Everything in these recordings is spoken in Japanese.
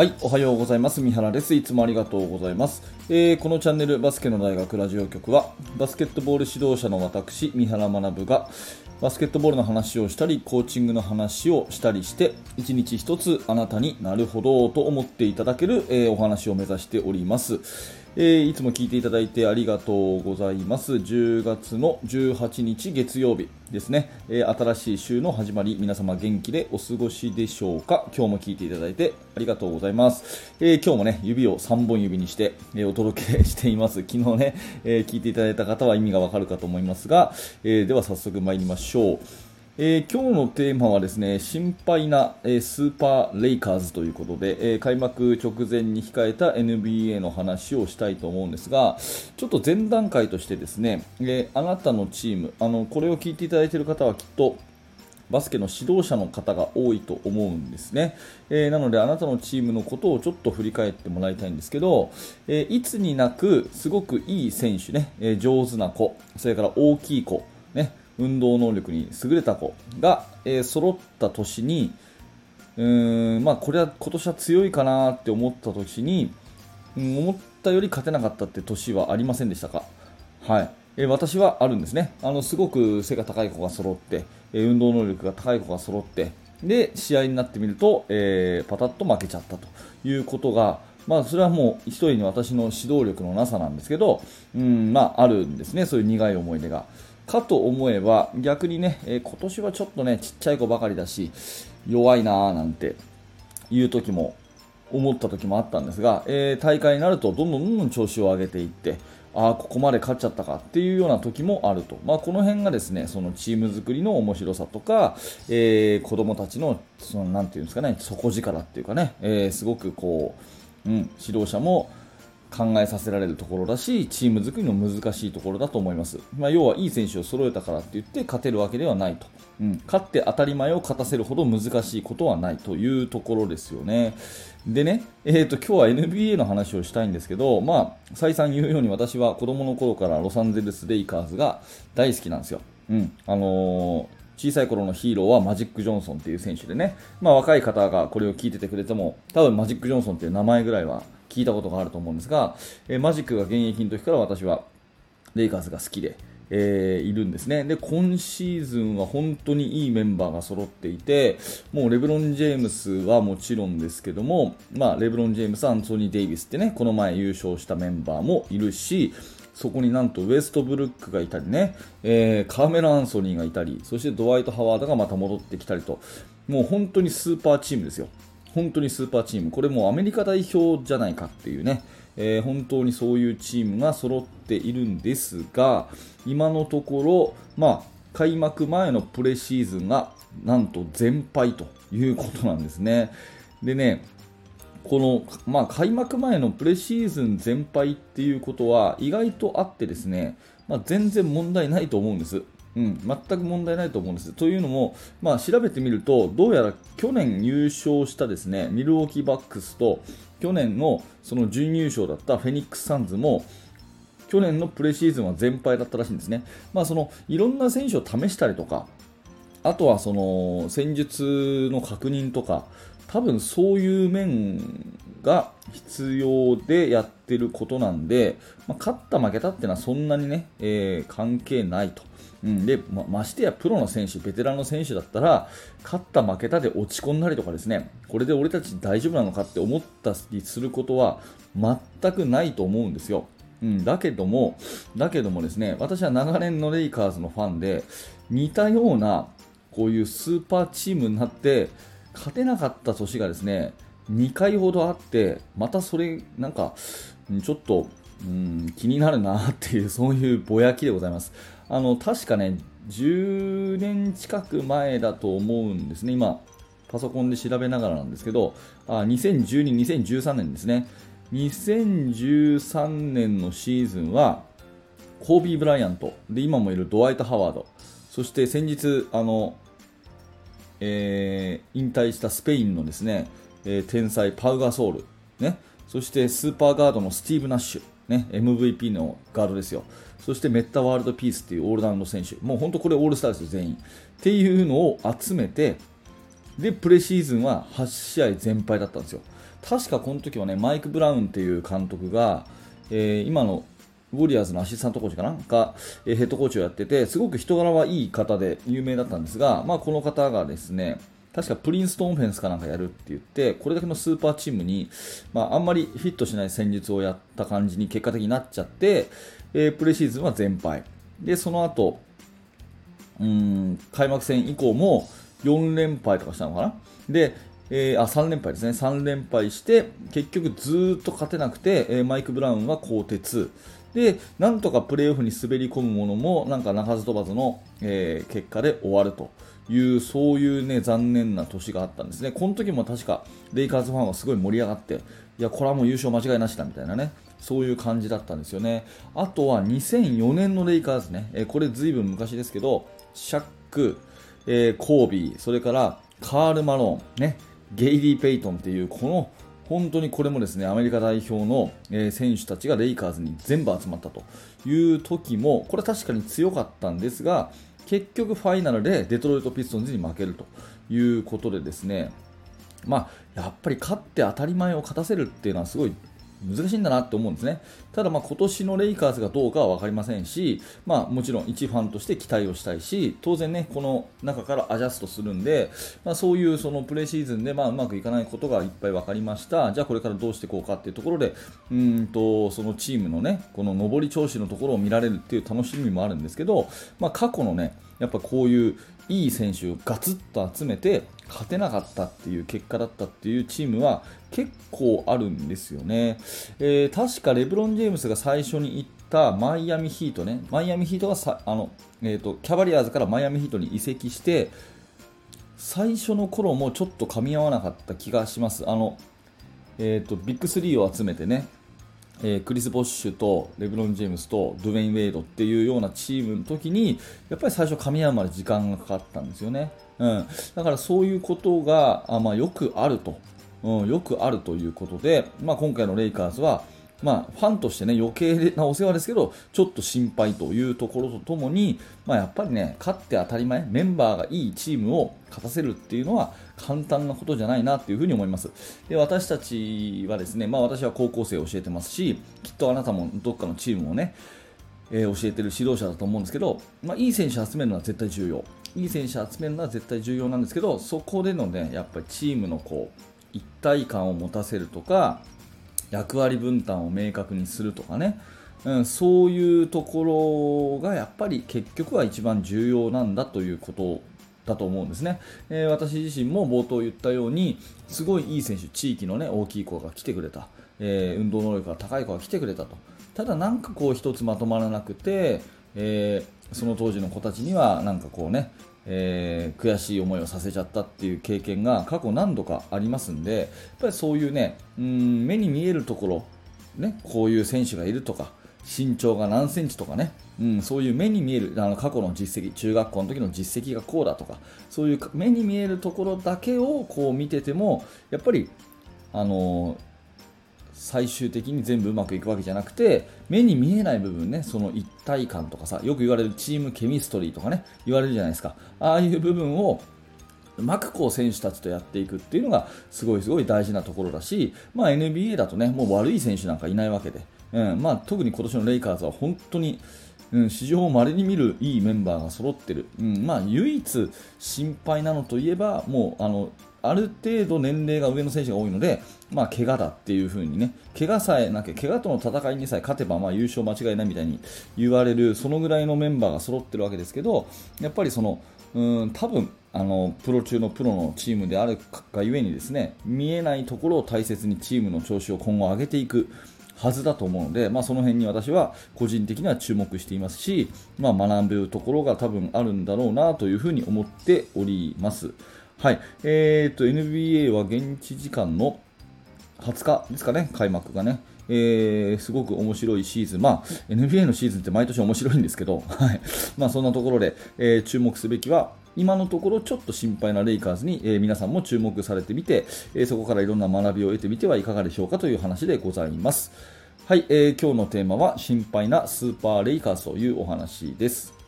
はい、おはようございます。三原です。いつもありがとうございます。えーこのチャンネルバスケの大学ラジオ局は、バスケットボール指導者の私、三原学が、バスケットボールの話をしたり、コーチングの話をしたりして、一日一つあなたになるほどと思っていただける、えーお話を目指しております。えーいつも聞いていただいてありがとうございます。10月の18日月曜日ですね、えー新しい週の始まり、皆様元気でお過ごしでしょうか今日も聞いていただいてありがとうございます。えー今日もね、指を3本指にして、えお届けしています。昨日ね、え聞いていただいた方は意味がわかるかと思いますが、えーでは早速参りましょう。えー今日のテーマはですね心配な、えースーパーレイカーズということで、えー開幕直前に控えた NBA の話をしたいと思うんですがちょっと前段階としてですね、えあなたのチームあのこれを聞いていただいている方はきっとバスケの指導者の方が多いと思うんですね、えなのであなたのチームのことをちょっと振り返ってもらいたいんですけど、えいつになくすごくいい選手ね、え上手な子それから大きい子ね運動能力に優れた子が、えー揃った年にうーん、まあ、これは今年は強いかなって思った年に、うん思ったより勝てなかったって年はありませんでしたか、はい。えー私はあるんですね。あのすごく背が高い子が揃って、えー運動能力が高い子が揃ってで試合になってみると、えーパタッと負けちゃったということがまあ、それはもう一人に私の指導力のなさなんですけど、うんまあ、あるんですね、そういう苦い思い出が。かと思えば逆にね、え今年はちょっとねちっちゃい子ばかりだし弱いなーなんていう時も思った時もあったんですが、えー大会になるとどんどんどんどん調子を上げていってああここまで勝っちゃったかっていうような時もあると、まあ、この辺がですねそのチーム作りの面白さとか、えー子供たちのそのなていうんですかね底力っていうかね、えーすごくこう、うん、指導者も考えさせられるところだしチーム作りの難しいところだと思います、まあ、要はいい選手を揃えたからって言って勝てるわけではないと、うん、勝って当たり前を勝たせるほど難しいことはないというところですよね。でね、えー、と今日は NBA の話をしたいんですけど、まあ、再三言うように私は子供の頃からロサンゼルス・レイカーズが大好きなんですよ、うん。あのー小さい頃のヒーローはマジック・ジョンソンっていう選手でね、まあ、若い方がこれを聞いててくれても多分マジック・ジョンソンっていう名前ぐらいは聞いたことがあると思うんですが、えマジックが現役の時から私はレイカーズが好きで、えーいるんですね。で今シーズンは本当にいいメンバーが揃っていてもうレブロン・ジェームスはもちろんですけども、まあ、レブロン・ジェームス、アンソニー・デイビスってねこの前優勝したメンバーもいるしそこになんとウエストブルックがいたりね、えーカーメラ・アンソニーがいたりそしてドワイト・ハワードがまた戻ってきたりともう本当にスーパーチームですよ。本当にスーパーチームこれもうアメリカ代表じゃないかっていうね、えー本当にそういうチームが揃っているんですが今のところ、まあ、開幕前のプレシーズンがなんと全敗ということなんですね。でねこの、まあ、開幕前のプレシーズン全敗っていうことは意外とあってですね、まあ、全然問題ないと思うんです。うん、全く問題ないと思うんです。というのも、まあ、調べてみると、どうやら去年優勝したですねミルウォーキーバックスと去年のその準優勝だったフェニックス・サンズも去年のプレシーズンは全敗だったらしいんですね。まあ、そのいろんな選手を試したりとか、あとはその戦術の確認とか、多分そういう面が必要でやってることなんで、まあ、勝った負けたっていうのはそんなにね、えー関係ないと。うん、でまましてやプロの選手、ベテランの選手だったら勝った負けたで落ち込んだりとかですねこれで俺たち大丈夫なのかって思ったりすることは全くないと思うんですよ。うん、だけども、だけどもですね、私は長年のレイカーズのファンで、似たようなこういうスーパーチームになって、勝てなかった年がですね、2回ほどあって、またそれ、なんか、ちょっと、うん、気になるなっていう、そういうぼやきでございます。あの、確かね、10年近く前だと思うんですね、今、パソコンで調べながらなんですけど、あ2012、2013年ですね。2013年のシーズンは、コービー・ブライアント、で、今もいるドワイト・ハワード、そして先日、あの、えー引退したスペインのですね、えー天才パウ・ガソル、ね、そしてスーパーガードのスティーブ・ナッシュ、ね、MVP のガードですよ。そしてメッタワールドピースっていうオールラウンド選手。もう本当これオールスターですよ、全員。っていうのを集めて、で、プレシーズンは8試合全敗だったんですよ。確かこの時はねマイク・ブラウンっていう監督が、えー、今のウォリアーズのアシスタントコーチかな？が、えー、ヘッドコーチをやっててすごく人柄はいい方で有名だったんですが、まあ、この方がですね確かプリンストンフェンスかなんかやるって言って、これだけのスーパーチームに、まあ、あんまりフィットしない戦術をやった感じに結果的になっちゃって、えー、プレシーズンは全敗。で、その後、うん、開幕戦以降も4連敗とかしたのかな？で、えー、あ3連敗ですね、3連敗して、結局ずっと勝てなくて、えー、マイク・ブラウンは更迭。で、なんとかプレーオフに滑り込むものも、なんか鳴かず飛ばずの、えー、結果で終わると。いうそういうね残念な年があったんですね、この時も確かレイカーズファンはすごい盛り上がって、いやこれはもう優勝間違いなしだみたいなね、そういう感じだったんですよね。あとは2004年のレイカーズね、えこれずいぶん昔ですけど、シャック、えー、コービー、それからカール・マローン、ね、ゲイリー・ペイトンっていうこの本当にこれもですねアメリカ代表の、え選手たちがレイカーズに全部集まったという時もこれ確かに強かったんですが結局ファイナルでデトロイト・ピストンズに負けるということでですね、まあ、やっぱり勝って当たり前を勝たせるっていうのはすごい難しいんだなって思うんですね。ただ、ま今年のレイカーズがどうかは分かりませんし、まあ、もちろん一ファンとして期待をしたいし、当然ね、この中からアジャストするんで、まあ、そういうそのプレシーズンでまあうまくいかないことがいっぱい分かりました。じゃあこれからどうしていこうかっていうところで、うんとそのチームのね、この上り調子のところを見られるっていう楽しみもあるんですけど、まあ、過去のね、やっぱこういういい選手をガツッと集めて勝てなかったっていう結果だったっていうチームは結構あるんですよね、えー、確かレブロン・ジェームスが最初に行ったマイアミヒートね。マイアミヒートがさあの、えーと、キャバリアーズからマイアミヒートに移籍して最初の頃もちょっと噛み合わなかった気がします。あの、えー、とビッグ3を集めてね。えー、クリス・ボッシュとレブロン・ジェームスとドゥェイン・ウェイドっていうようなチームの時にやっぱり最初噛み合うまで時間がかかったんですよね、うん、だからそういうことがあ、まあ、よくあると、うん、よくあるということで、まあ、今回のレイカーズはまあ、ファンとしてね余計なお世話ですけどちょっと心配というところとともに、まあ、やっぱりね勝って当たり前メンバーがいいチームを勝たせるっていうのは簡単なことじゃないなというふに思います。で私たちはですね、まあ、私は高校生を教えてますしきっとあなたもどっかのチームをねえー、教えてる指導者だと思うんですけど、まあ、いい選手集めるのは絶対重要。いい選手集めるのは絶対重要なんですけどそこでのねやっぱりチームのこう一体感を持たせるとか役割分担を明確にするとかね、うん、そういうところがやっぱり結局は一番重要なんだということだと思うんですね、えー、私自身も冒頭言ったようにすごいいい選手地域の、ね、大きい子が来てくれた、えー、運動能力が高い子が来てくれたと。ただなんかこう一つまとまらなくて、えー、その当時の子たちにはなんかこうねえー、悔しい思いをさせちゃったっていう経験が過去何度かありますんでやっぱりそういうねうん目に見えるところ、ね、こういう選手がいるとか身長が何センチとかね、うん、そういう目に見えるあの過去の実績中学校の時の実績がこうだとかそういう目に見えるところだけをこう見ててもやっぱりあのー最終的に全部うまくいくわけじゃなくて目に見えない部分ねその一体感とかさよく言われるチームケミストリーとかね言われるじゃないですか。ああいう部分をうまくこう選手たちとやっていくっていうのがすごいすごい大事なところだし、まあ、NBA だとねもう悪い選手なんかいないわけで、うんまあ、特に今年のレイカーズは本当にうん、史上稀に見るいいメンバーが揃ってる、うんまあ、唯一心配なのといえばもうあのある程度年齢が上の選手が多いので、まあ、怪我だっていう風にね、怪我さえなきゃ、怪我との戦いにさえ勝てば、まあ、優勝間違いないみたいに言われる、そのぐらいのメンバーが揃ってるわけですけど、やっぱりその、うん多分あのプロ中のプロのチームであるがゆえにですね見えないところを大切にチームの調子を今後上げていくはずだと思うので、まあ、その辺に私は個人的には注目していますし、まあ、学ぶところが多分あるんだろうなというふうに思っております。はい。えー、と、NBA は現地時間の20日ですかね、開幕がね。えー、すごく面白いシーズン、まあ、NBA のシーズンって毎年面白いんですけど、はいまあ、そんなところで、えー、注目すべきは、今のところちょっと心配なレイカーズに、えー、皆さんも注目されてみて、えー、そこからいろんな学びを得てみてはいかがでしょうかという話でございます。はい、えー、今日のテーマは心配なスーパーレイカーズというお話です。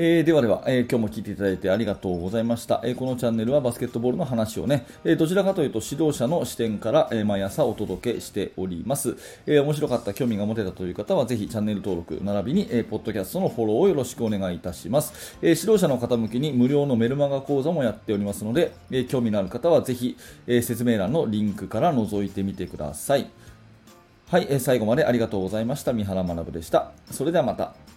えー、ではでは、えー、今日も聞いていただいてありがとうございました、えー、このチャンネルはバスケットボールの話をね、えどちらかというと指導者の視点から、え毎朝お届けしております、え面白かった興味が持てたという方はぜひチャンネル登録並びに、えポッドキャストのフォローをよろしくお願いいたします、え指導者の方向けに無料のメルマガ講座もやっておりますので、え興味のある方はぜひ、え説明欄のリンクから覗いてみてください。はい、え最後までありがとうございました。三原学でした。それではまた。